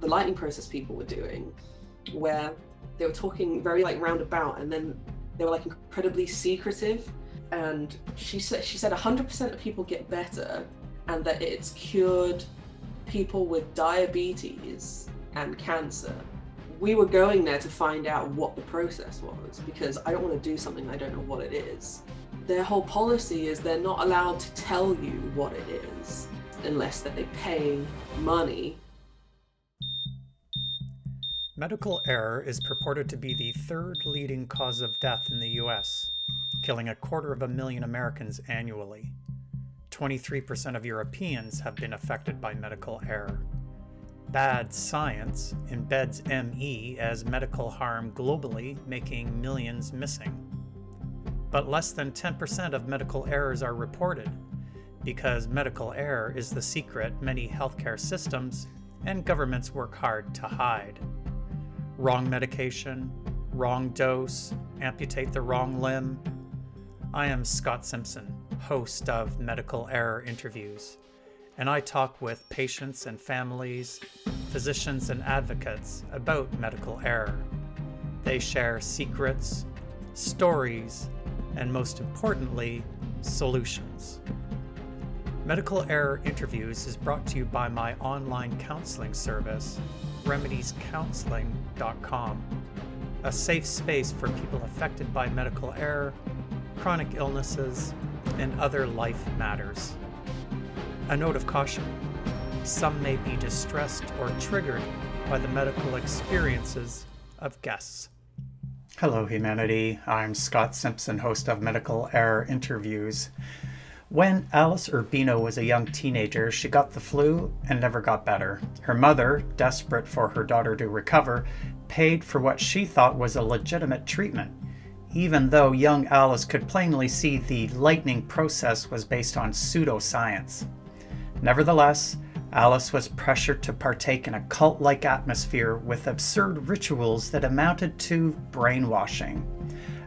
the lightning process people were doing, where they were talking very like roundabout and then they were like incredibly secretive. And she said she said 100% of people get better and that it's cured people with diabetes and cancer. We were going there to find out what the process was because I don't want to do something I don't know what it is. Their whole policy is they're not allowed to tell you what it is unless that they pay money. Medical error is purported to be the third leading cause of death in the US, killing a quarter of a million Americans annually. 23% of Europeans have been affected by medical error. Bad science embeds ME as medical harm globally, making millions missing. But less than 10% of medical errors are reported, because medical error is the secret many healthcare systems and governments work hard to hide. Wrong medication, wrong dose, amputate the wrong limb. I am Scott Simpson, host of Medical Error Interviews, and I talk with patients and families, physicians and advocates about medical error. They share secrets, stories, and most importantly, solutions. Medical Error Interviews is brought to you by my online counseling service, remediescounseling.com, a safe space for people affected by medical error, chronic illnesses, and other life matters. A note of caution some may be distressed or triggered by the medical experiences of guests. Hello, humanity. I'm Scott Simpson, host of Medical Error Interviews. When Alice Urbino was a young teenager, she got the flu and never got better. Her mother, desperate for her daughter to recover, paid for what she thought was a legitimate treatment, even though young Alice could plainly see the lightning process was based on pseudoscience. Nevertheless, Alice was pressured to partake in a cult like atmosphere with absurd rituals that amounted to brainwashing.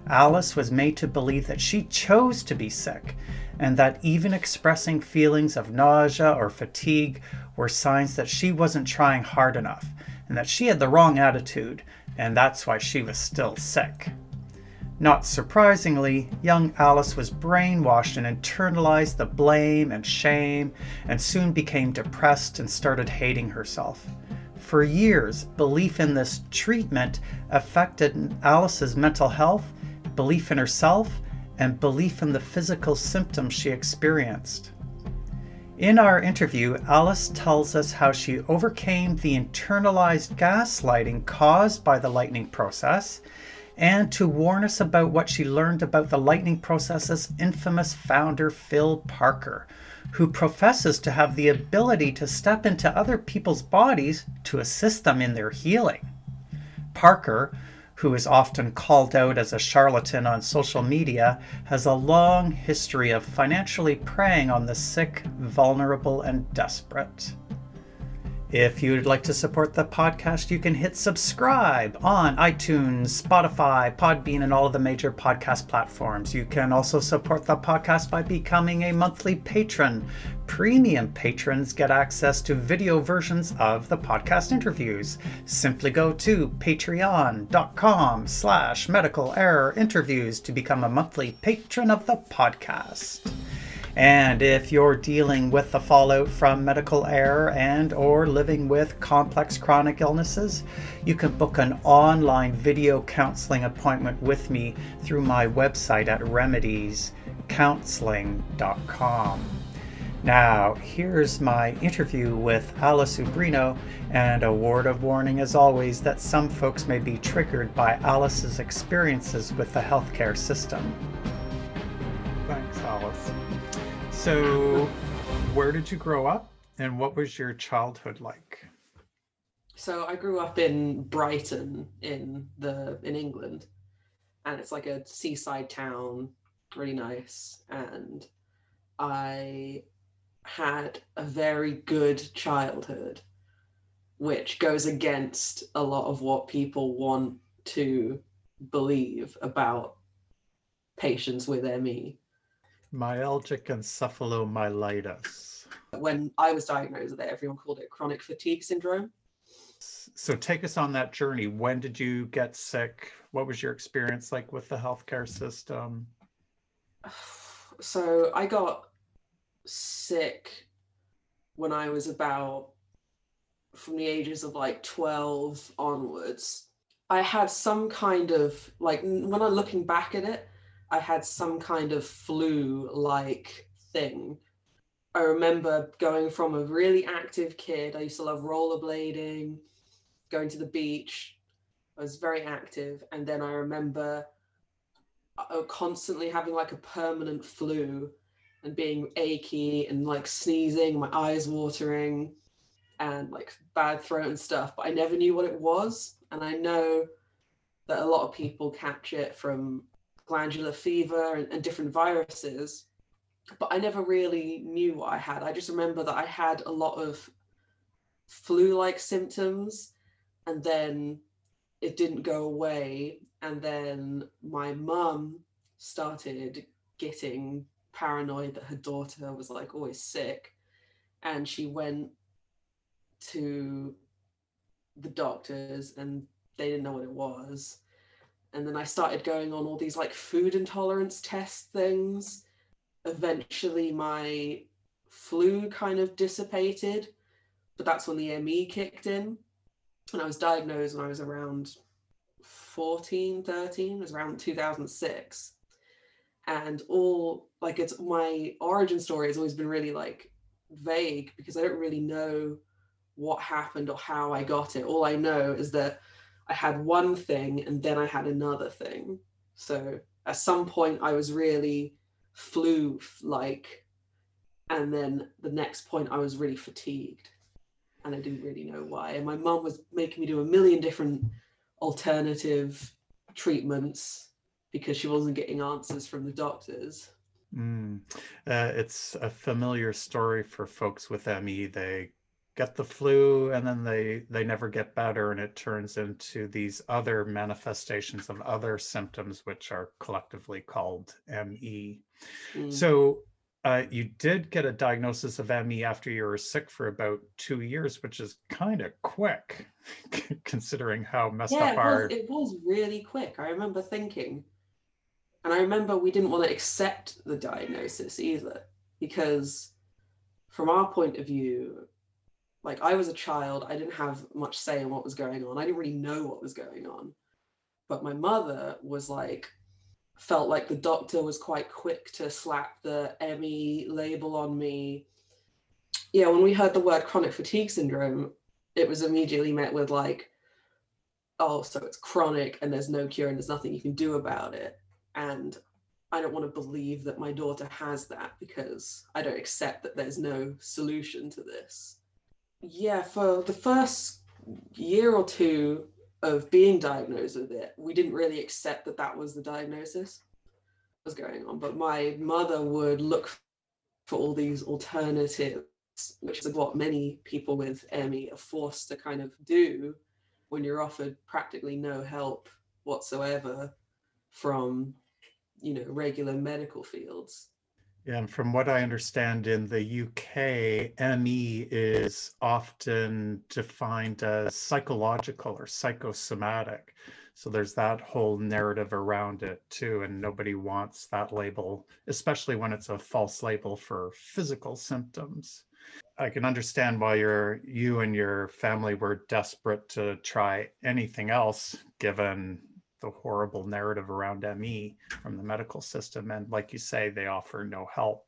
Alice was made to believe that she chose to be sick and that even expressing feelings of nausea or fatigue were signs that she wasn't trying hard enough and that she had the wrong attitude, and that's why she was still sick. Not surprisingly, young Alice was brainwashed and internalized the blame and shame, and soon became depressed and started hating herself. For years, belief in this treatment affected Alice's mental health, belief in herself, and belief in the physical symptoms she experienced. In our interview, Alice tells us how she overcame the internalized gaslighting caused by the lightning process and to warn us about what she learned about the lightning process's infamous founder, Phil Parker, who professes to have the ability to step into other people's bodies to assist them in their healing. Parker, who is often called out as a charlatan on social media, has a long history of financially preying on the sick, vulnerable, and desperate. If you'd like to support the podcast, you can hit subscribe on iTunes, Spotify, Podbean, and all of the major podcast platforms. You can also support the podcast by becoming a monthly patron. Premium patrons get access to video versions of the podcast interviews. Simply go to patreon.com slash medical error interviews to become a monthly patron of the podcast. And if you're dealing with the fallout from medical error and or living with complex chronic illnesses, you can book an online video counseling appointment with me through my website at remediescounseling.com. Now, here's my interview with Alice Ubrino, and a word of warning as always that some folks may be triggered by Alice's experiences with the healthcare system. Thanks, Alice. So, where did you grow up and what was your childhood like? So I grew up in Brighton in the in England and it's like a seaside town, really nice and I had a very good childhood which goes against a lot of what people want to believe about patients with ME. Myalgic encephalomyelitis. When I was diagnosed with it, everyone called it chronic fatigue syndrome. So take us on that journey. When did you get sick? What was your experience like with the healthcare system? So I got sick when I was about from the ages of like 12 onwards. I had some kind of like when I'm looking back at it, I had some kind of flu like thing. I remember going from a really active kid. I used to love rollerblading, going to the beach. I was very active. And then I remember uh, constantly having like a permanent flu and being achy and like sneezing, my eyes watering and like bad throat and stuff. But I never knew what it was. And I know that a lot of people catch it from glandular fever and, and different viruses but I never really knew what I had. I just remember that I had a lot of flu like symptoms and then it didn't go away. And then my mum started getting paranoid that her daughter was like always sick. And she went to the doctors and they didn't know what it was. And then I started going on all these like food intolerance test things eventually my flu kind of dissipated, but that's when the ME kicked in. And I was diagnosed when I was around 14, 13, it was around 2006. And all like it's my origin story has always been really like vague because I don't really know what happened or how I got it. All I know is that I had one thing and then I had another thing. So at some point I was really flu like and then the next point i was really fatigued and i didn't really know why and my mum was making me do a million different alternative treatments because she wasn't getting answers from the doctors mm. uh, it's a familiar story for folks with ME they get the flu and then they they never get better and it turns into these other manifestations of other symptoms which are collectively called ME mm. so uh, you did get a diagnosis of ME after you were sick for about two years which is kind of quick considering how messed yeah, up our it was really quick i remember thinking and i remember we didn't want to accept the diagnosis either because from our point of view like I was a child, I didn't have much say in what was going on. I didn't really know what was going on. But my mother was like, felt like the doctor was quite quick to slap the ME label on me. Yeah, when we heard the word chronic fatigue syndrome, it was immediately met with like, oh, so it's chronic and there's no cure and there's nothing you can do about it. And I don't want to believe that my daughter has that because I don't accept that there's no solution to this yeah, for the first year or two of being diagnosed with it, we didn't really accept that that was the diagnosis was going on. But my mother would look for all these alternatives, which is what many people with ME are forced to kind of do when you're offered practically no help whatsoever from, you know, regular medical fields. And from what I understand in the UK, ME is often defined as psychological or psychosomatic. So there's that whole narrative around it too, and nobody wants that label, especially when it's a false label for physical symptoms. I can understand why you're, you and your family were desperate to try anything else, given the horrible narrative around ME from the medical system. And like you say, they offer no help.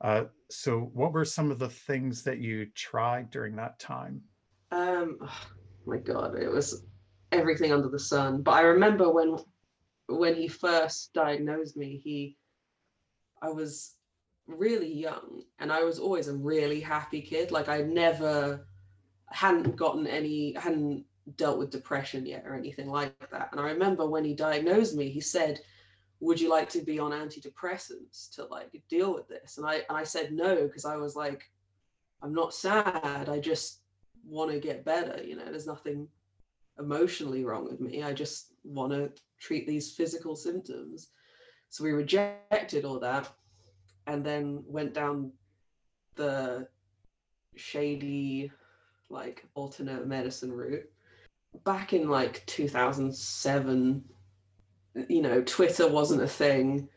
Uh, so, what were some of the things that you tried during that time? Um, oh my God, it was everything under the sun. But I remember when when he first diagnosed me, he I was really young and I was always a really happy kid. Like I never hadn't gotten any hadn't dealt with depression yet or anything like that. And I remember when he diagnosed me, he said, "Would you like to be on antidepressants to like deal with this?" And I and I said no because I was like, "I'm not sad. I just want to get better. You know, there's nothing emotionally wrong with me. I just want to treat these physical symptoms." So we rejected all that, and then went down the shady, like alternate medicine route back in like 2007 you know twitter wasn't a thing.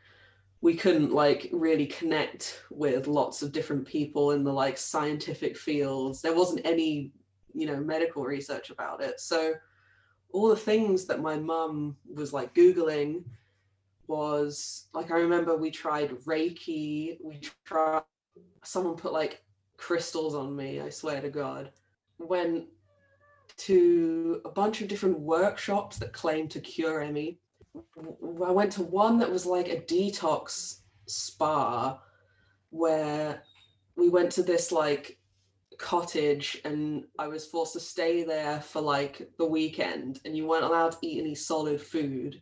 We couldn't like really connect with lots of different people in the like scientific fields. There wasn't any you know medical research about it. So all the things that my mum was like googling was like i remember we tried reiki we tried someone put like crystals on me i swear to god. Went to a bunch of different workshops that claimed to cure me I went to one that was like a detox spa where we went to this like cottage and I was forced to stay there for like the weekend and you weren't allowed to eat any solid food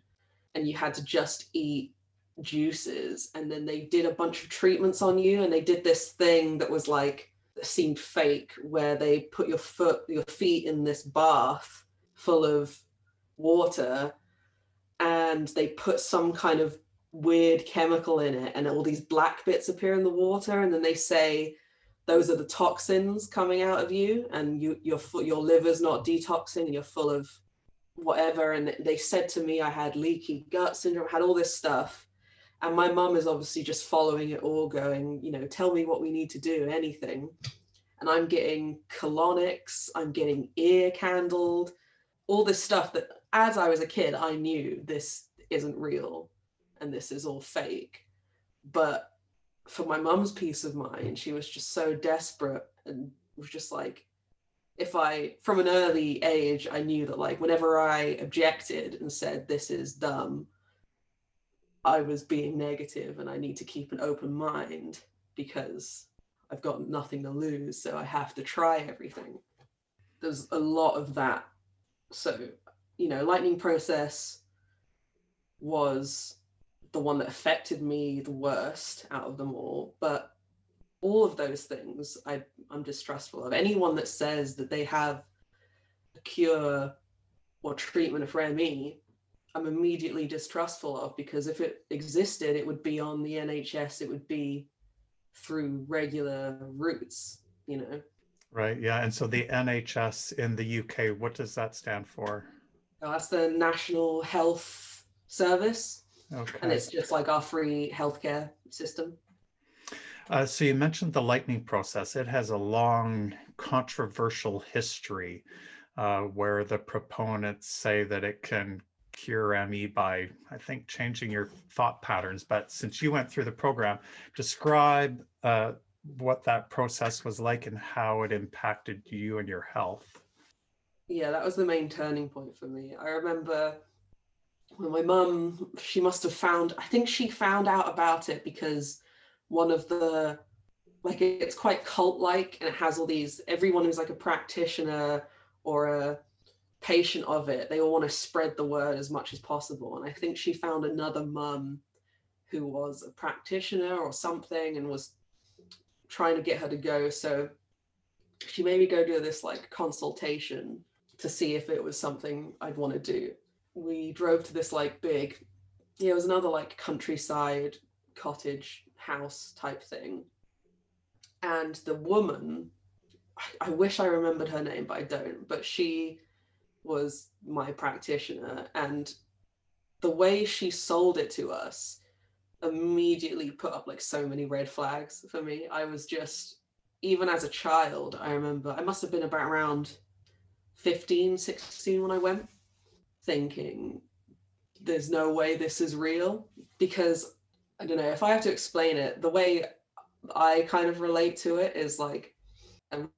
and you had to just eat juices and then they did a bunch of treatments on you and they did this thing that was like seemed fake where they put your foot your feet in this bath full of water and they put some kind of weird chemical in it and all these black bits appear in the water and then they say those are the toxins coming out of you and you your foot your liver's not detoxing and you're full of whatever. And they said to me i had leaky gut syndrome had all this stuff and my mum is obviously just following it all going you know tell me what we need to do anything and i'm getting colonics i'm getting ear candled all this stuff that as I was a kid, I knew this isn't real and this is all fake. But for my mum's peace of mind, she was just so desperate and was just like, if I, from an early age, I knew that like whenever I objected and said, this is dumb, I was being negative and I need to keep an open mind because I've got nothing to lose. So I have to try everything. There's a lot of that. So you know, lightning process was the one that affected me the worst out of them all. But all of those things I, I'm distrustful of. Anyone that says that they have a cure or treatment for ME, I'm immediately distrustful of because if it existed, it would be on the NHS, it would be through regular routes, you know. Right. Yeah. And so the NHS in the UK, what does that stand for? Oh, that's the National Health Service. Okay. And it's just like our free healthcare system. Uh, so you mentioned the lightning process. It has a long controversial history uh, where the proponents say that it can cure ME by, I think, changing your thought patterns. But since you went through the program, describe uh, what that process was like and how it impacted you and your health yeah, that was the main turning point for me. I remember when my mum, she must have found, I think she found out about it because one of the, like, it's quite cult like and it has all these, everyone who's like a practitioner or a patient of it, they all want to spread the word as much as possible. And I think she found another mum who was a practitioner or something and was trying to get her to go. So she made me go do this like consultation to see if it was something I'd want to do. We drove to this like big, yeah, it was another like countryside cottage house type thing. And the woman, I, I wish I remembered her name, but I don't, but she was my practitioner. And the way she sold it to us immediately put up like so many red flags for me. I was just, even as a child, I remember I must have been about around 15, 16 when I went, thinking there's no way this is real because I don't know if I have to explain it, the way I kind of relate to it is like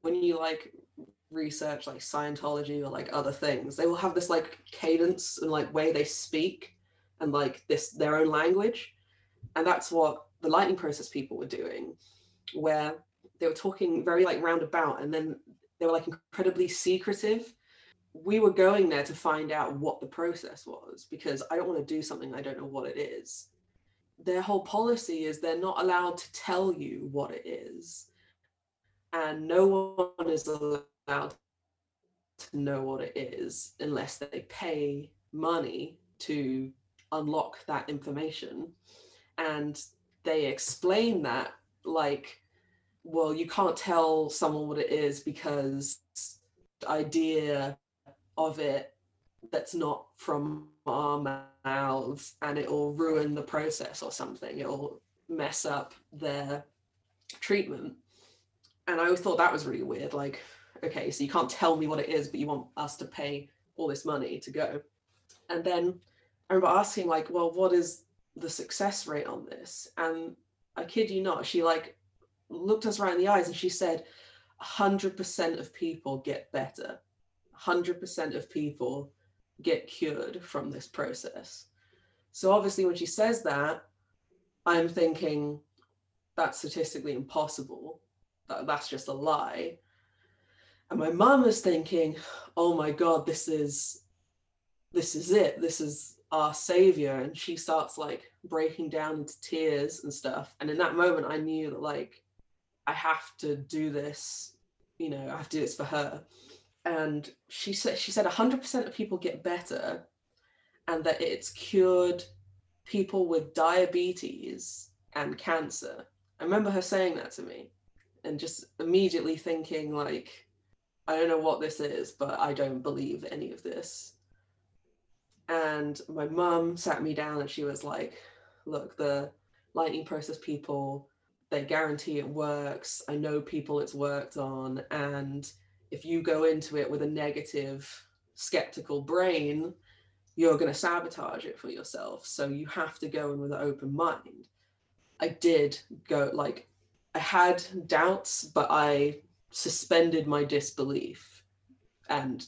when you like research like Scientology or like other things, they will have this like cadence and like way they speak and like this their own language. And that's what the lightning process people were doing, where they were talking very like roundabout and then they were like incredibly secretive. We were going there to find out what the process was because I don't want to do something I don't know what it is. Their whole policy is they're not allowed to tell you what it is. And no one is allowed to know what it is unless they pay money to unlock that information. And they explain that like well, you can't tell someone what it is because the idea of it that's not from our mouths and it'll ruin the process or something it'll mess up their treatment and i always thought that was really weird like okay so you can't tell me what it is but you want us to pay all this money to go. And then i remember asking like well what is the success rate on this? And i kid you not she like looked us right in the eyes and she said 100% of people get better. 100% of people get cured from this process. So obviously when she says that i'm thinking that's statistically impossible. That, that's just a lie and my mom is thinking oh my god this is this is it. This is our savior. And she starts like breaking down into tears and stuff. And in that moment i knew that like i have to do this you know i have to do this for her. And she said she said 100% of people get better and that it's cured people with diabetes and cancer. I remember her saying that to me and just immediately thinking like i don't know what this is but i don't believe any of this. And my mum sat me down and she was like look the lightning process people they guarantee it works. I know people it's worked on. And if you go into it with a negative skeptical brain you're going to sabotage it for yourself. So you have to go in with an open mind. I did go like i had doubts but i suspended my disbelief and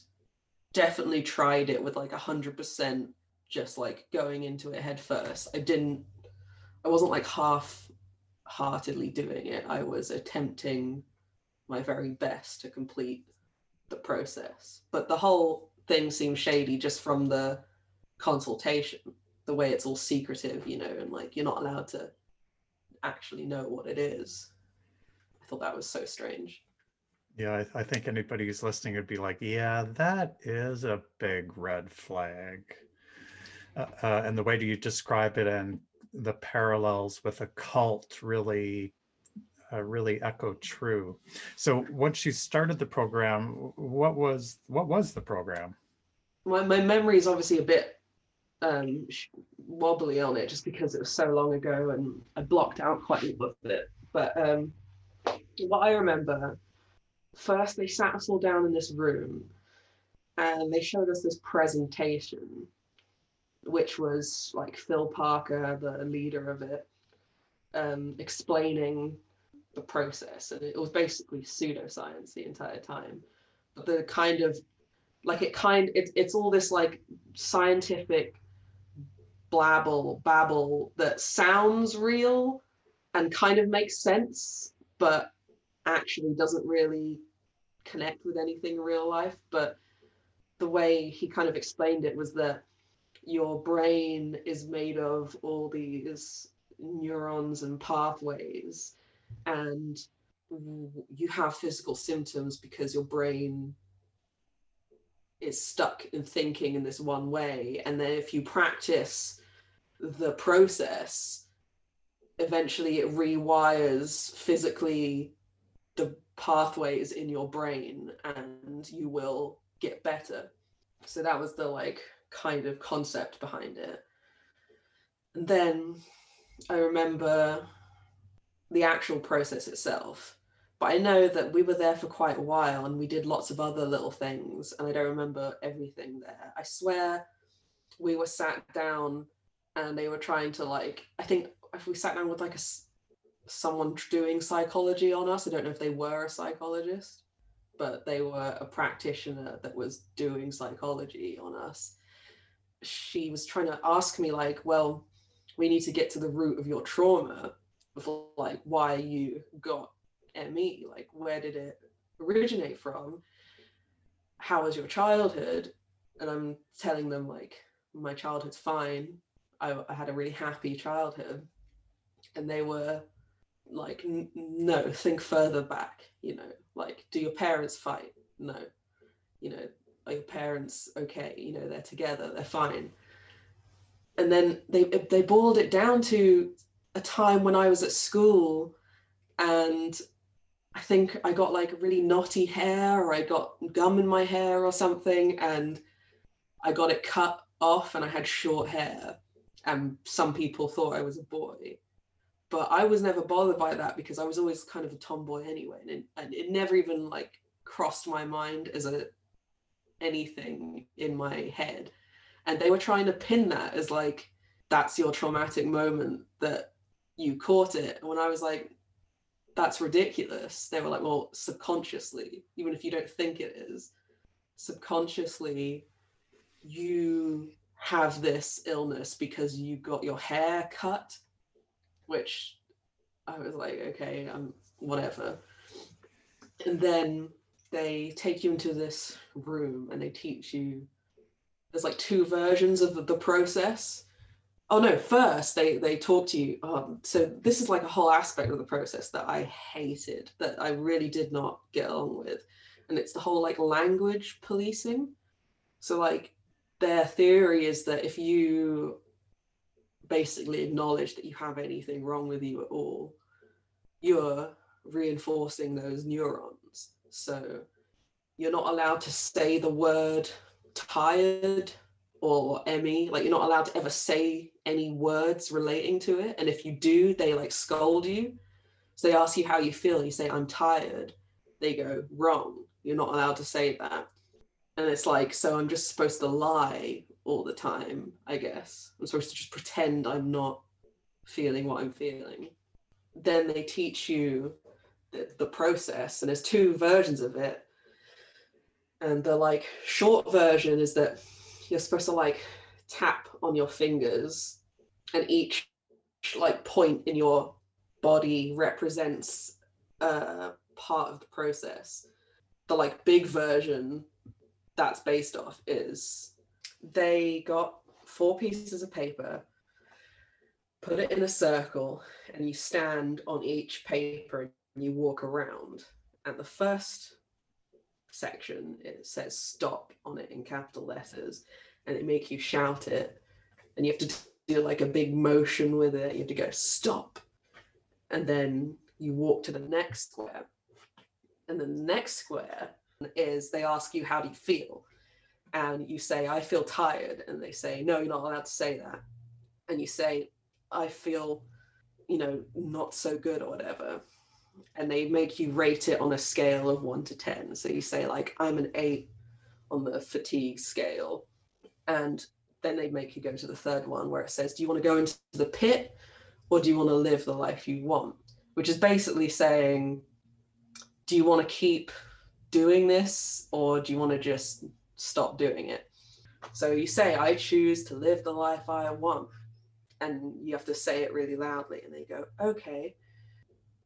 definitely tried it with like a hundred percent just like going into it head first. I didn't I wasn't like half heartedly doing it. I was attempting my very best to complete the process. But the whole thing seemed shady just from the consultation, the way it's all secretive, you know, and like you're not allowed to actually know what it is. I thought that was so strange. Yeah, I, I think anybody who's listening would be like, yeah, that is a big red flag. Uh, uh, and the way you describe it and the parallels with a cult really uh, really echo true. So once you started the program, what was what was the program? My my memory is obviously a bit um, wobbly on it just because it was so long ago and I blocked out quite a lot of it. But um, what I remember first they sat us all down in this room and they showed us this presentation which was like phil parker the leader of it um, explaining the process. And it was basically pseudoscience the entire time. But the kind of like it kind it, it's all this like scientific blabble babble that sounds real and kind of makes sense but actually doesn't really connect with anything in real life. But the way he kind of explained it was that your brain is made of all these neurons and pathways, and you have physical symptoms because your brain is stuck in thinking in this one way. And then if you practice the process, eventually it rewires physically the pathways in your brain and you will get better. So that was the like kind of concept behind it. And then I remember the actual process itself. But I know that we were there for quite a while and we did lots of other little things, and I don't remember everything there. I swear we were sat down and they were trying to, like, I think if we sat down with like a someone doing psychology on us. I don't know if they were a psychologist, but they were a practitioner that was doing psychology on us. She was trying to ask me, like, well, we need to get to the root of your trauma before, like, why you got ME. Like, where did it originate from? How was your childhood? And I'm telling them, like, my childhood's fine. I, I had a really happy childhood. And they were like n- no think further back you know like do your parents fight? No. You know are your parents okay? You know they're together they're fine. And then they they boiled it down to a time when i was at school and I think I got like really knotty hair or I got gum in my hair or something and I got it cut off and I had short hair. And some people thought I was a boy. But I was never bothered by that because I was always kind of a tomboy anyway and it, and it never even like crossed my mind as a anything in my head. And they were trying to pin that as like that's your traumatic moment that you caught it. And when I was like, that's ridiculous, they were like, well, subconsciously, even if you don't think it is, subconsciously, you have this illness because you got your hair cut, which I was like, okay, um, whatever. And then they take you into this room and they teach you there's like two versions of the, process. Oh no first they they talk to you um, so this is like a whole aspect of the process that i hated that i really did not get along with. And it's the whole like language policing. So like their theory is that if you basically acknowledge that you have anything wrong with you at all you're reinforcing those neurons so you're not allowed to say the word tired or ME. Like you're not allowed to ever say any words relating to it. And if you do, they like scold you. So they ask you how you feel. You say, I'm tired. They go, wrong. You're not allowed to say that. And it's like, so I'm just supposed to lie all the time, I guess. I'm supposed to just pretend I'm not feeling what I'm feeling. Then they teach you the, the process, and there's two versions of it. And the like short version is that you're supposed to like tap on your fingers and each like point in your body represents a part of the process the like big version that's based off is they got four pieces of paper put it in a circle and you stand on each paper and you walk around. And the first section it says stop on it in capital letters and it make you shout it and you have to do like a big motion with it. You have to go stop. And then you walk to the next square. And then the next square is they ask you how do you feel and you say i feel tired and they say no you're not allowed to say that and you say i feel you know not so good or whatever and they make you rate it on a scale of one to 10. So you say, like, I'm an eight on the fatigue scale. And then they make you go to the third one where it says, Do you want to go into the pit or do you want to live the life you want? Which is basically saying, Do you want to keep doing this or do you want to just stop doing it? So you say, I choose to live the life I want. And you have to say it really loudly. And they go, Okay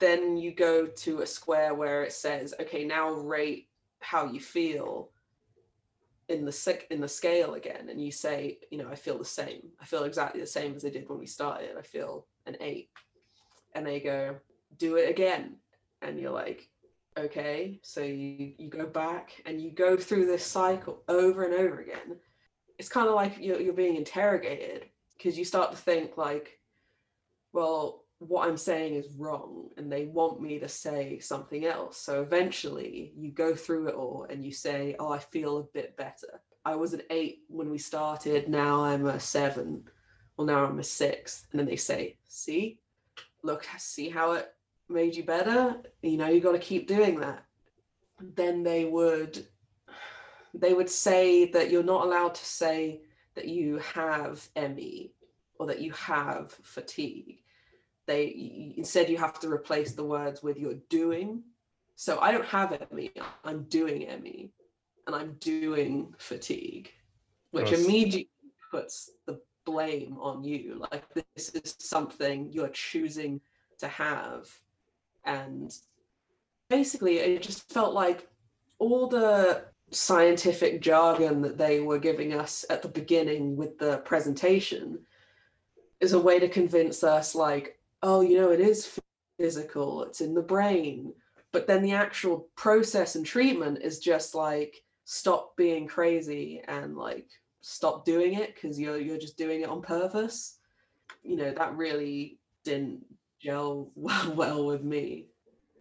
then you go to a square where it says, okay, now rate how you feel in the sick in the scale again and you say you know i feel the same i feel exactly the same as i did when we started i feel an eight and they go do it again and you're like okay so you you go back and you go through this cycle over and over again it's kind of like you're, you're being interrogated because you start to think like well what I'm saying is wrong and they want me to say something else. So eventually you go through it all and you say, Oh, I feel a bit better. I was an eight when we started, now I'm a seven. Well, now I'm a six. And then they say, See, look, see how it made you better? You know, you got to keep doing that. Then they would they would say that you're not allowed to say that you have ME or that you have fatigue they instead you have to replace the words with you're doing so i don't have ME i'm doing ME and i'm doing fatigue which yes. immediately puts the blame on you like this is something you're choosing to have and basically it just felt like all the scientific jargon that they were giving us at the beginning with the presentation is a way to convince us like oh, you know, it is physical, it's in the brain. But then the actual process and treatment is just like stop being crazy and like stop doing it because you're you're just doing it on purpose. You know, that really didn't gel well, well with me.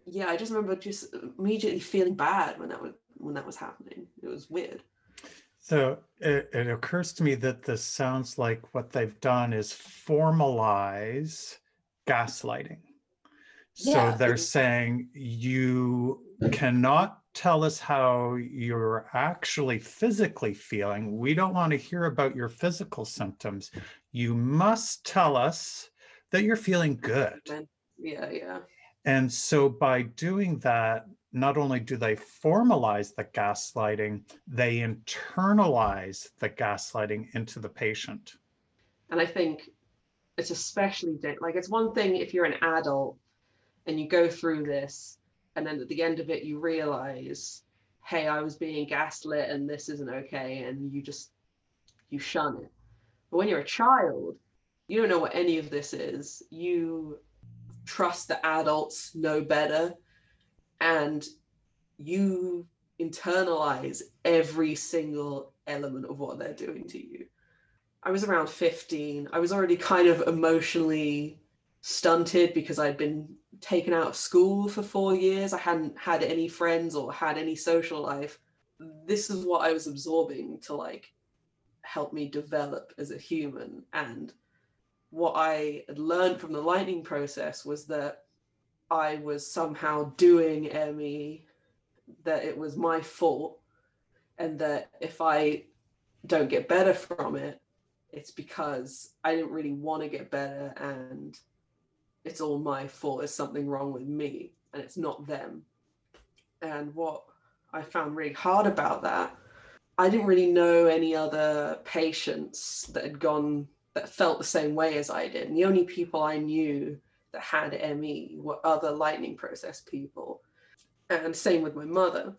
yeah, I just remember just immediately feeling bad when that was when that was happening. It was weird. So it, it occurs to me that this sounds like what they've done is formalize gaslighting. So they're saying you cannot tell us how you're actually physically feeling. We don't want to hear about your physical symptoms. You must tell us that you're feeling good. Yeah, yeah. And so by doing that, not only do they formalize the gaslighting, they internalize the gaslighting into the patient. And I think it's especially like it's one thing if you're an adult and you go through this, and then at the end of it, you realize, hey, I was being gaslit and this isn't okay. And you just, you shun it. But when you're a child, you don't know what any of this is. You trust the adults know better and you internalize every single element of what they're doing to you. I was around 15. I was already kind of emotionally stunted because I'd been taken out of school for four years. I hadn't had any friends or had any social life. This is what I was absorbing to like help me develop as a human. And what I had learned from the lightning process was that I was somehow doing ME, that it was my fault, and that if I don't get better from it, it's because I didn't really want to get better and it's all my fault. There's something wrong with me and it's not them. And what I found really hard about that, I didn't really know any other patients that had gone that felt the same way as I did. And the only people I knew that had ME were other lightning process people. And same with my mother.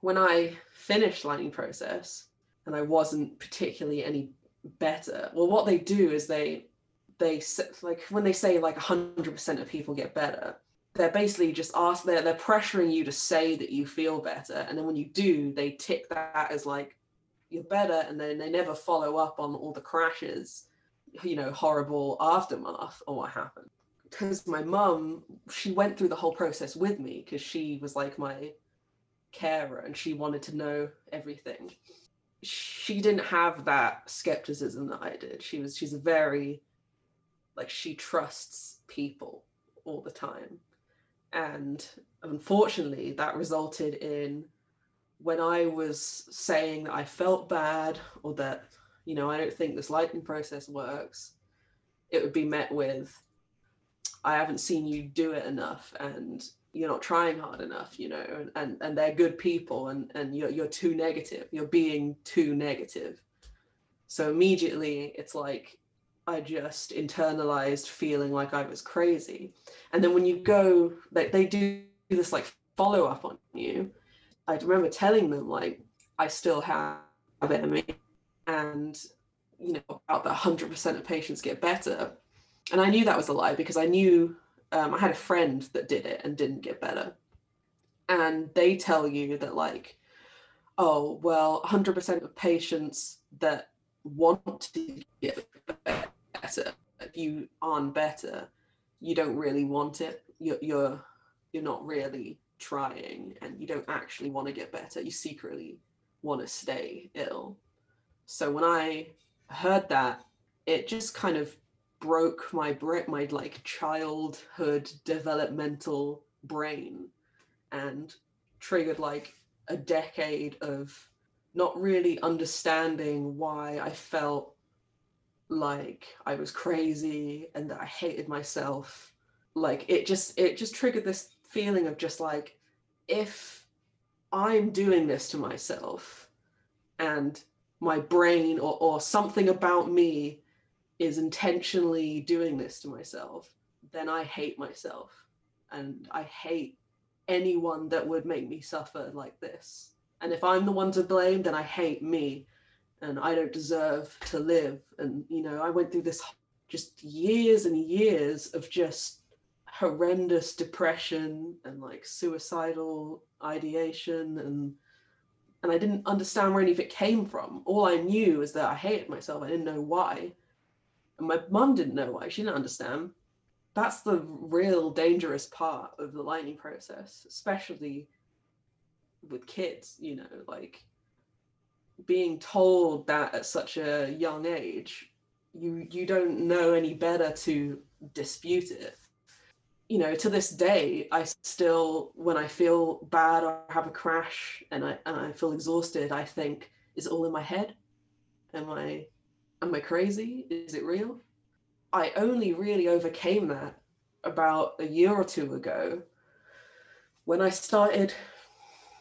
When I finished lightning process and I wasn't particularly any better, well, what they do is they they like when they say like 100% of people get better they're basically just ask they're, they're pressuring you to say that you feel better and then when you do they tick that as like you're better and then they never follow up on all the crashes you know horrible aftermath or what happened. Because my mum she went through the whole process with me because she was like my carer and she wanted to know everything. She didn't have that skepticism that i did. She was she's a very like she trusts people all the time. And unfortunately that resulted in when i was saying that i felt bad or that you know i don't think this lightning process works it would be met with i haven't seen you do it enough and you're not trying hard enough you know and and, and they're good people and and you're, you're too negative you're being too negative so immediately it's like I just internalized feeling like I was crazy. And then when you go, they, they do this like follow up on you. I remember telling them like I still have ME and you know about that 100% of patients get better. And I knew that was a lie because I knew um, I had a friend that did it and didn't get better. And they tell you that like, oh well, 100% of patients that want to get better if you aren't better you don't really want it you're you're you're not really trying and you don't actually want to get better you secretly want to stay ill so when i heard that it just kind of broke my brick my like childhood developmental brain and triggered like a decade of not really understanding why i felt like I was crazy and that I hated myself. Like it just it just triggered this feeling of just like if I'm doing this to myself and my brain or, or something about me is intentionally doing this to myself, then I hate myself. And I hate anyone that would make me suffer like this. And if I'm the one to blame, then I hate me and I don't deserve to live. And, you know, I went through this just years and years of just horrendous depression and like suicidal ideation and and I didn't understand where any of it came from. All I knew is that I hated myself. I didn't know why. And my mum didn't know why. She didn't understand. that's the real dangerous part of the lightning process, especially with kids, you know, like being told that at such a young age, you you don't know any better to dispute it. You know, to this day, I still, when I feel bad or have a crash and I and I feel exhausted, I think, is it all in my head? Am I am I crazy? Is it real? I only really overcame that about a year or two ago when I started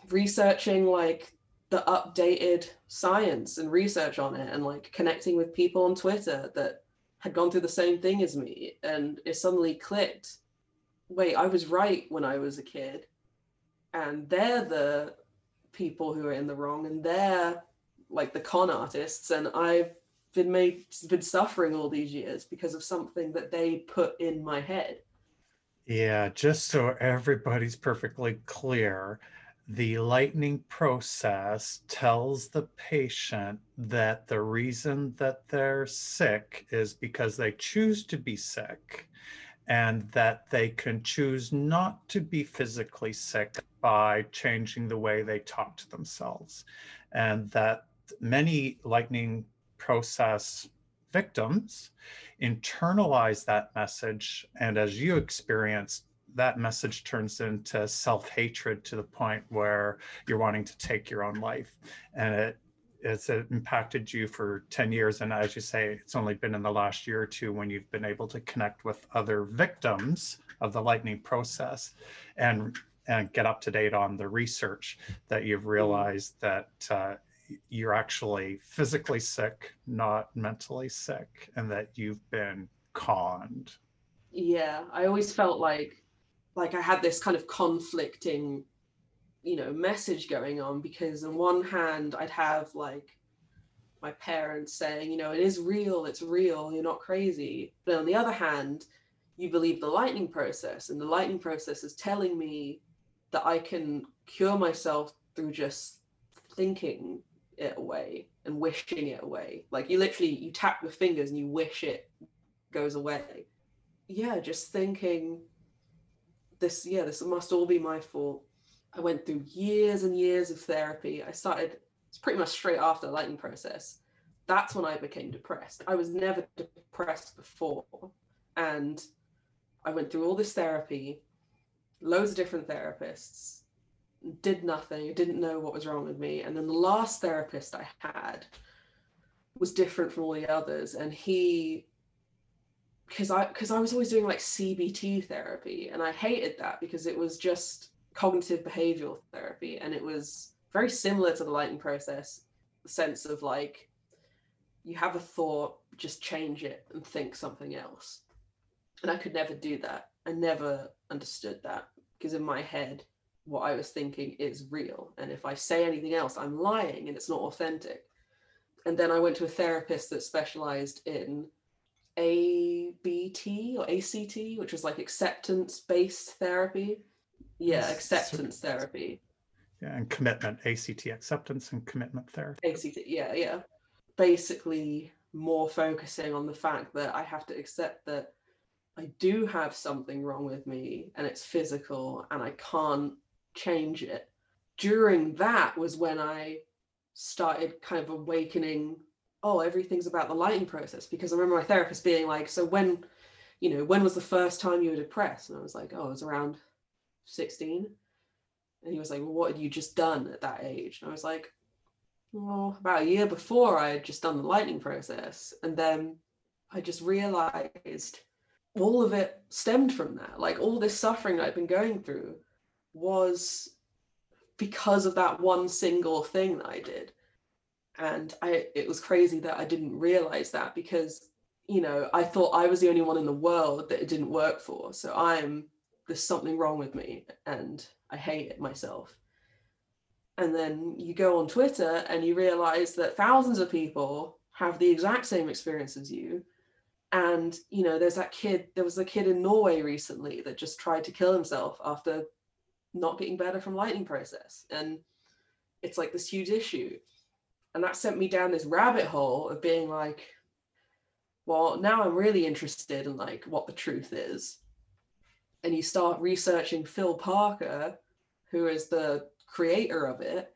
researching like the updated science and research on it and like connecting with people on Twitter that had gone through the same thing as me and it suddenly clicked wait I was right when I was a kid. And they're the people who are in the wrong and they're like the con artists. And I've been made been suffering all these years because of something that they put in my head. Yeah just so everybody's perfectly clear the lightning process tells the patient that the reason that they're sick is because they choose to be sick and that they can choose not to be physically sick by changing the way they talk to themselves. And that many lightning process victims internalize that message. And as you experienced that message turns into self-hatred to the point where you're wanting to take your own life. And it it's impacted you for 10 years and as you say it's only been in the last year or two when you've been able to connect with other victims of the lightning process and and get up to date on the research that you've mm-hmm. realized that uh, you're actually physically sick not mentally sick and that you've been conned yeah i always felt like like I had this kind of conflicting, you know, message going on because on one hand I'd have like my parents saying, you know, it is real, it's real, you're not crazy. But on the other hand, you believe the lightning process, and the lightning process is telling me that I can cure myself through just thinking it away and wishing it away. Like you literally you tap your fingers and you wish it goes away. Yeah, just thinking this yeah this must all be my fault i went through years and years of therapy. I started it's pretty much straight after the lightning process. That's when i became depressed. I was never depressed before. And i went through all this therapy loads of different therapists did nothing didn't know what was wrong with me. And then the last therapist i had was different from all the others. And he because I because I was always doing like CBT therapy. And I hated that because it was just cognitive behavioral therapy and it was very similar to the lightning process the sense of like you have a thought just change it and think something else. And I could never do that. I never understood that because in my head what I was thinking is real. And if I say anything else I'm lying and it's not authentic. And then I went to a therapist that specialized in ABT or ACT, which was like acceptance based therapy. Yeah, acceptance therapy. Yeah, and commitment, ACT, acceptance and commitment therapy. ACT, yeah, yeah. Basically, more focusing on the fact that I have to accept that I do have something wrong with me and it's physical and I can't change it. During that was when I started kind of awakening oh, everything's about the lightning process. Because I remember my therapist being like, so when, you know, when was the first time you were depressed? And I was like, oh, it was around 16. And he was like, well, what had you just done at that age? And I was like, well, about a year before I had just done the lightning process. And then I just realized all of it stemmed from that. Like all this suffering I've been going through was because of that one single thing that I did and i it was crazy that i didn't realize that because you know i thought i was the only one in the world that it didn't work for so i'm there's something wrong with me and i hate it myself. And then you go on twitter and you realize that thousands of people have the exact same experience as you. And you know there's that kid there was a kid in norway recently that just tried to kill himself after not getting better from lightning process. And it's like this huge issue. And that sent me down this rabbit hole of being like well now i'm really interested in like what the truth is and you start researching Phil Parker, who is the creator of it,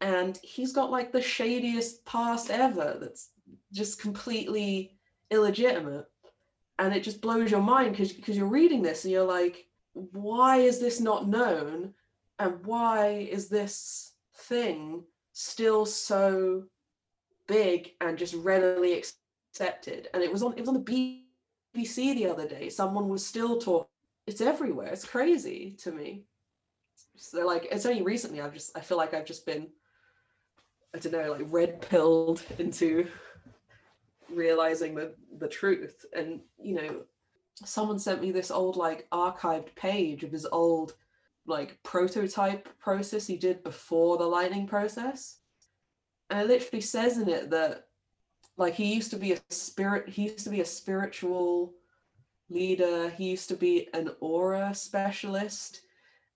and he's got like the shadiest past ever that's just completely illegitimate. And it just blows your mind because because you're reading this and you're like, why is this not known? And why is this thing still so big and just readily accepted? And it was on it was on the BBC the other day. Someone was still talking. It's everywhere. It's crazy to me. So like it's only recently I've just I feel like I've just been I don't know like red pilled into realizing the the truth and you know someone sent me this old like archived page of his old like prototype process he did before the lightning process and it literally says in it that like he used to be a spirit he used to be a spiritual leader he used to be an aura specialist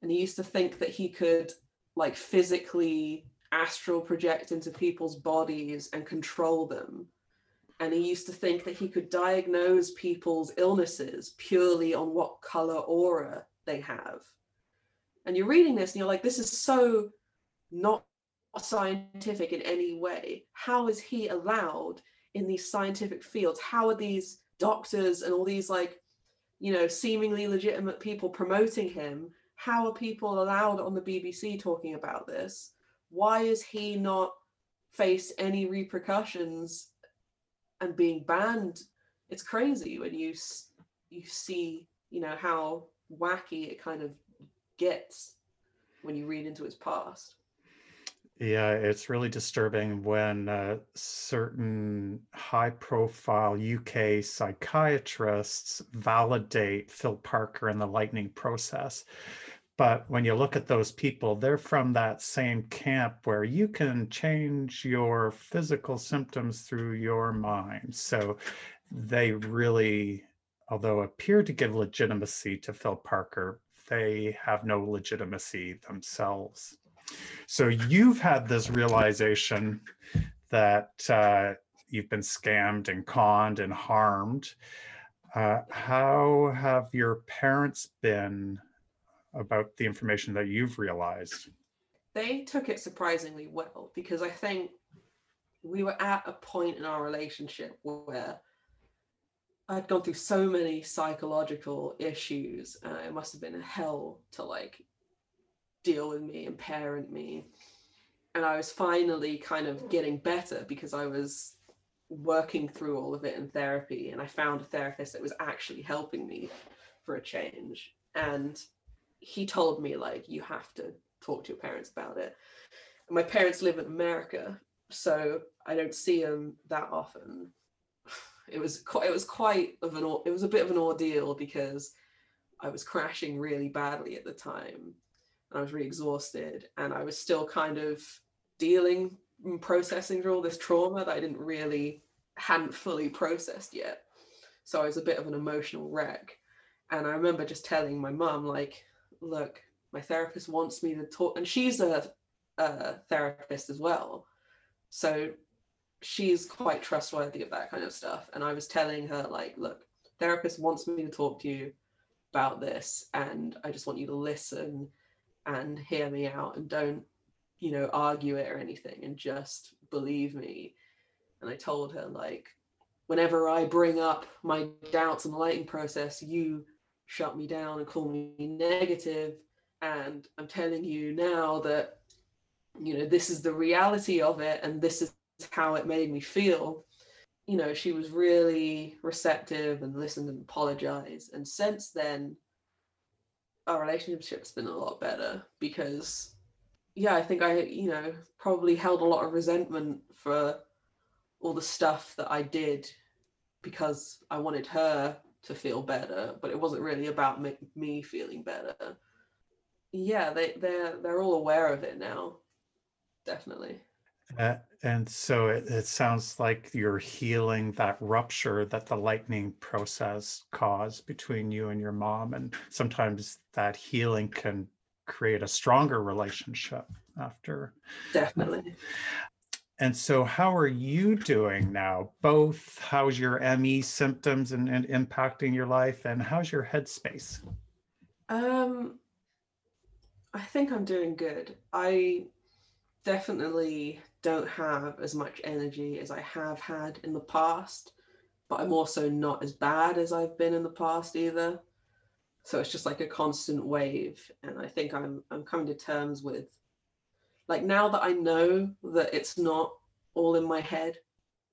and he used to think that he could like physically astral project into people's bodies and control them and he used to think that he could diagnose people's illnesses purely on what color aura they have. And you're reading this and you're like, this is so not scientific in any way. How is he allowed in these scientific fields? How are these doctors and all these like, you know, seemingly legitimate people promoting him? How are people allowed on the BBC talking about this? Why is he not face any repercussions and being banned it's crazy when you you see you know how wacky it kind of gets when you read into his past yeah it's really disturbing when uh, certain high profile uk psychiatrists validate phil parker and the lightning process but when you look at those people, they're from that same camp where you can change your physical symptoms through your mind. So they really, although appear to give legitimacy to Phil Parker, they have no legitimacy themselves. So you've had this realization that uh, you've been scammed and conned and harmed. Uh, how have your parents been about the information that you've realized? They took it surprisingly well because I think we were at a point in our relationship where I'd gone through so many psychological issues. Uh, it must have been a hell to like deal with me and parent me. And I was finally kind of getting better because I was working through all of it in therapy. And I found a therapist that was actually helping me for a change. And he told me like you have to talk to your parents about it. And my parents live in America, so I don't see them that often. It was quite, it was quite of an it was a bit of an ordeal because I was crashing really badly at the time, and I was really exhausted, and I was still kind of dealing and processing through all this trauma that I didn't really hadn't fully processed yet. So I was a bit of an emotional wreck. And I remember just telling my mum, like, look, my therapist wants me to talk, and she's a, a therapist as well. So she's quite trustworthy of that kind of stuff. And I was telling her, like, look, therapist wants me to talk to you about this, and I just want you to listen and hear me out and don't, you know, argue it or anything and just believe me. And I told her, like, whenever I bring up my doubts in the lightning process, you shut me down and call me negative. And i'm telling you now that you know this is the reality of it and this is how it made me feel. You know she was really receptive and listened and apologized. And since then our relationship's been a lot better because yeah i think i you know probably held a lot of resentment for all the stuff that i did because i wanted her to feel better, but it wasn't really about me, me feeling better. Yeah, they they're they're all aware of it now, definitely. Uh, and so it, it sounds like you're healing that rupture that the lightning process caused between you and your mom, and sometimes that healing can create a stronger relationship after. Definitely. And so, how are you doing now? Both, how's your ME symptoms and, and impacting your life, and how's your headspace? Um, I think I'm doing good. I definitely don't have as much energy as I have had in the past, but I'm also not as bad as I've been in the past either. So it's just like a constant wave, and I think I'm I'm coming to terms with like now that I know that it's not all in my head,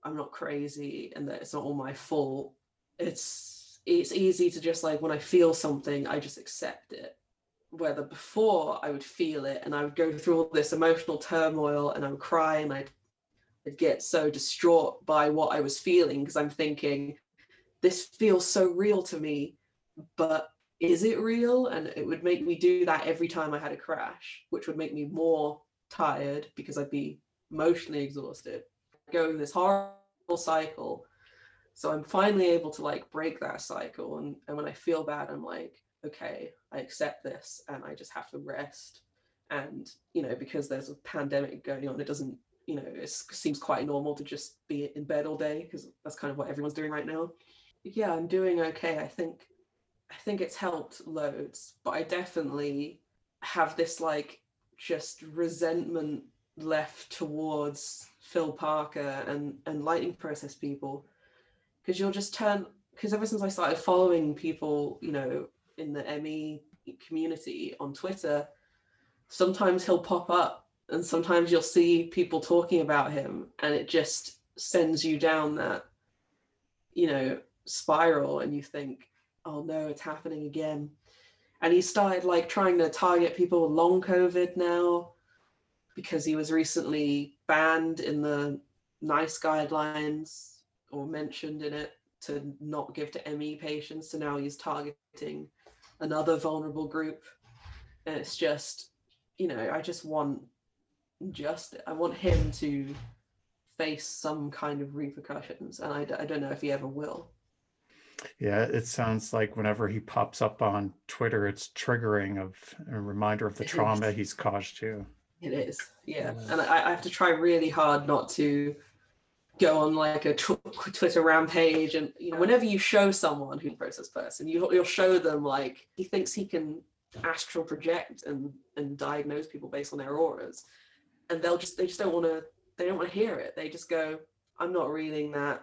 I'm not crazy, and that it's not all my fault. It's it's easy to just like when I feel something, I just accept it whether before I would feel it and I would go through all this emotional turmoil and I would cry and I'd, I'd get so distraught by what I was feeling because I'm thinking, this feels so real to me, but is it real? And it would make me do that every time I had a crash, which would make me more tired because I'd be emotionally exhausted, going this horrible cycle. So I'm finally able to like break that cycle. And, and when I feel bad, I'm like, okay, I accept this and I just have to rest. And, you know, because there's a pandemic going on, it doesn't, you know, it seems quite normal to just be in bed all day because that's kind of what everyone's doing right now. Yeah, I'm doing okay. I think, I think it's helped loads, but I definitely have this like just resentment left towards Phil Parker and and lightning process people because you'll just turn because ever since I started following people, you know, in the ME community on Twitter, sometimes he'll pop up and sometimes you'll see people talking about him and it just sends you down that, you know, spiral and you think, oh no, it's happening again. And he started like trying to target people with long COVID now because he was recently banned in the NICE guidelines or mentioned in it to not give to ME patients. So now he's targeting another vulnerable group. And it's just you know i just want just i want him to face some kind of repercussions and I, I don't know if he ever will. Yeah it sounds like whenever he pops up on twitter it's triggering of a reminder of the trauma he's caused you it is yeah. And I, I have to try really hard not to go on like a Twitter rampage, and you know, whenever you show someone who's a process person, you, you'll show them like he thinks he can astral project and and diagnose people based on their auras, and they'll just they just don't want to they don't want to hear it. They just go, I'm not reading that.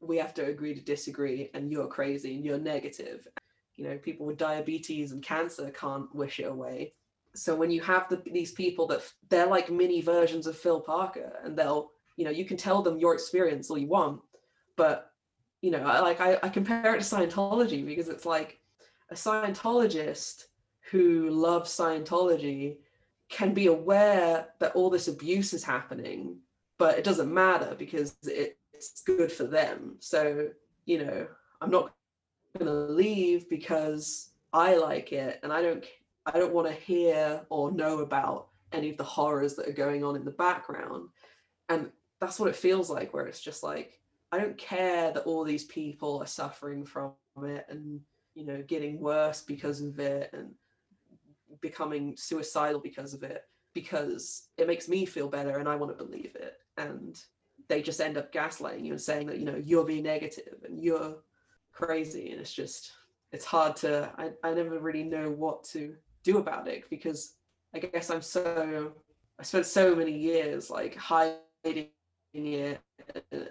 We have to agree to disagree, and you're crazy and you're negative. You know, people with diabetes and cancer can't wish it away. So when you have the, these people that they're like mini versions of Phil Parker, and they'll you know you can tell them your experience all you want but you know I, like I, I compare it to scientology because it's like a scientologist who loves scientology can be aware that all this abuse is happening but it doesn't matter because it's good for them. So you know i'm not going to leave because i like it and i don't i don't want to hear or know about any of the horrors that are going on in the background. And that's what it feels like where it's just like i don't care that all these people are suffering from it and you know getting worse because of it and becoming suicidal because of it because it makes me feel better and i want to believe it. And they just end up gaslighting you and saying that you know you're being negative and you're crazy. And it's just it's hard to i, I never really know what to do about it because i guess i'm so i spent so many years like hiding it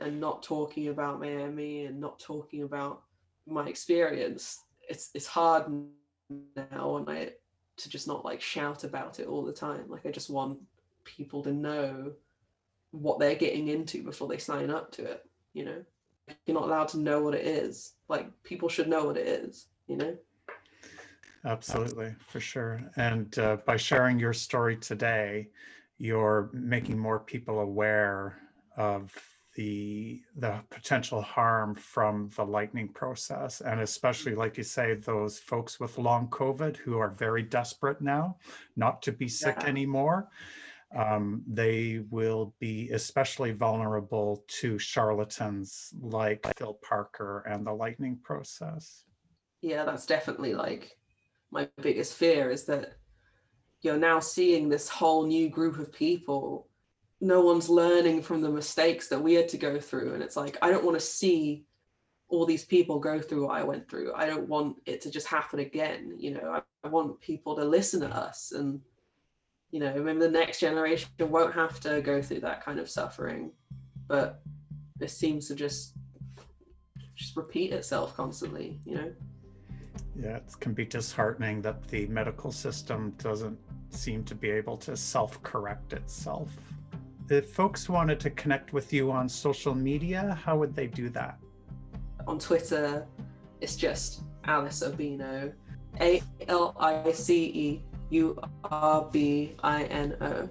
and not talking about my ME and not talking about my experience, it's it's hard now and I to just not like shout about it all the time. Like I just want people to know what they're getting into before they sign up to it, you know? You're not allowed to know what it is. Like people should know what it is, you know? Absolutely, for sure. And uh, by sharing your story today, you're making more people aware of the the potential harm from the lightning process. And especially like you say those folks with long covid who are very desperate now not to be sick yeah. anymore um, they will be especially vulnerable to charlatans like phil parker and the lightning process. Yeah that's definitely like my biggest fear is that you're now seeing this whole new group of people no one's learning from the mistakes that we had to go through and it's like i don't want to see all these people go through what I went through. I don't want it to just happen again. You know, I, I want people to listen to us and you know, maybe the next generation won't have to go through that kind of suffering. But it seems to just just repeat itself constantly, you know. Yeah, it can be disheartening that the medical system doesn't seem to be able to self correct itself. If folks wanted to connect with you on social media, how would they do that? On Twitter, it's just Alice Urbino, A L I C E U R B I N O.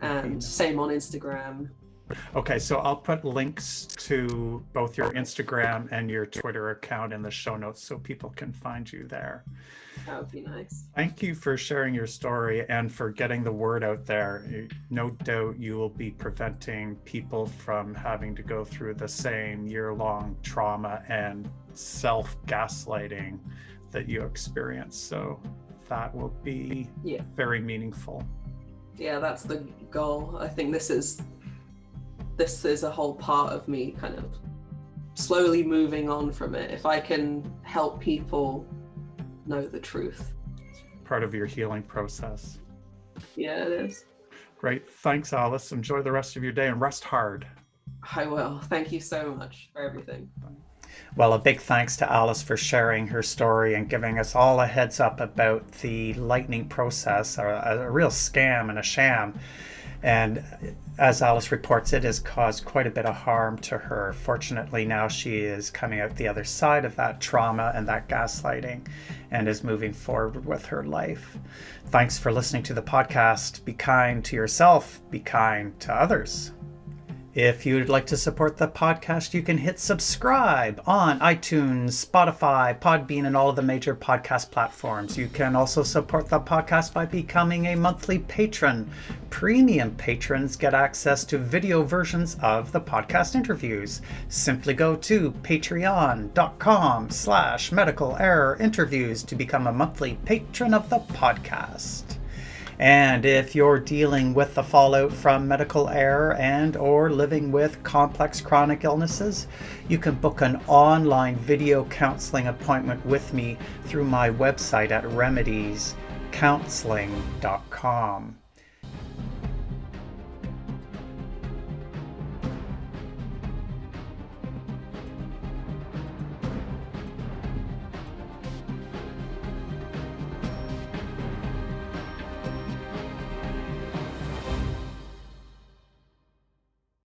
And same on Instagram, Okay, so I'll put links to both your Instagram and your Twitter account in the show notes so people can find you there. That would be nice. Thank you for sharing your story and for getting the word out there. No doubt you will be preventing people from having to go through the same year long trauma and self gaslighting that you experience. So that will be yeah. very meaningful. Yeah, that's the goal. I think this is this is a whole part of me kind of slowly moving on from it. If I can help people know the truth. Part of your healing process. Yeah, it is. Great. Thanks, Alice. Enjoy the rest of your day and rest hard. I will. Thank you so much for everything. Well, a big thanks to Alice for sharing her story and giving us all a heads up about the lightning process, a, a real scam and a sham. And as Alice reports, it has caused quite a bit of harm to her. Fortunately, now she is coming out the other side of that trauma and that gaslighting and is moving forward with her life. Thanks for listening to the podcast. Be kind to yourself, be kind to others. If you'd like to support the podcast, you can hit subscribe on iTunes, Spotify, Podbean, and all of the major podcast platforms. You can also support the podcast by becoming a monthly patron. Premium patrons get access to video versions of the podcast interviews. Simply go to patreon.com slash medical error interviews to become a monthly patron of the podcast. And if you're dealing with the fallout from medical error and or living with complex chronic illnesses, you can book an online video counseling appointment with me through my website at remediescounseling.com.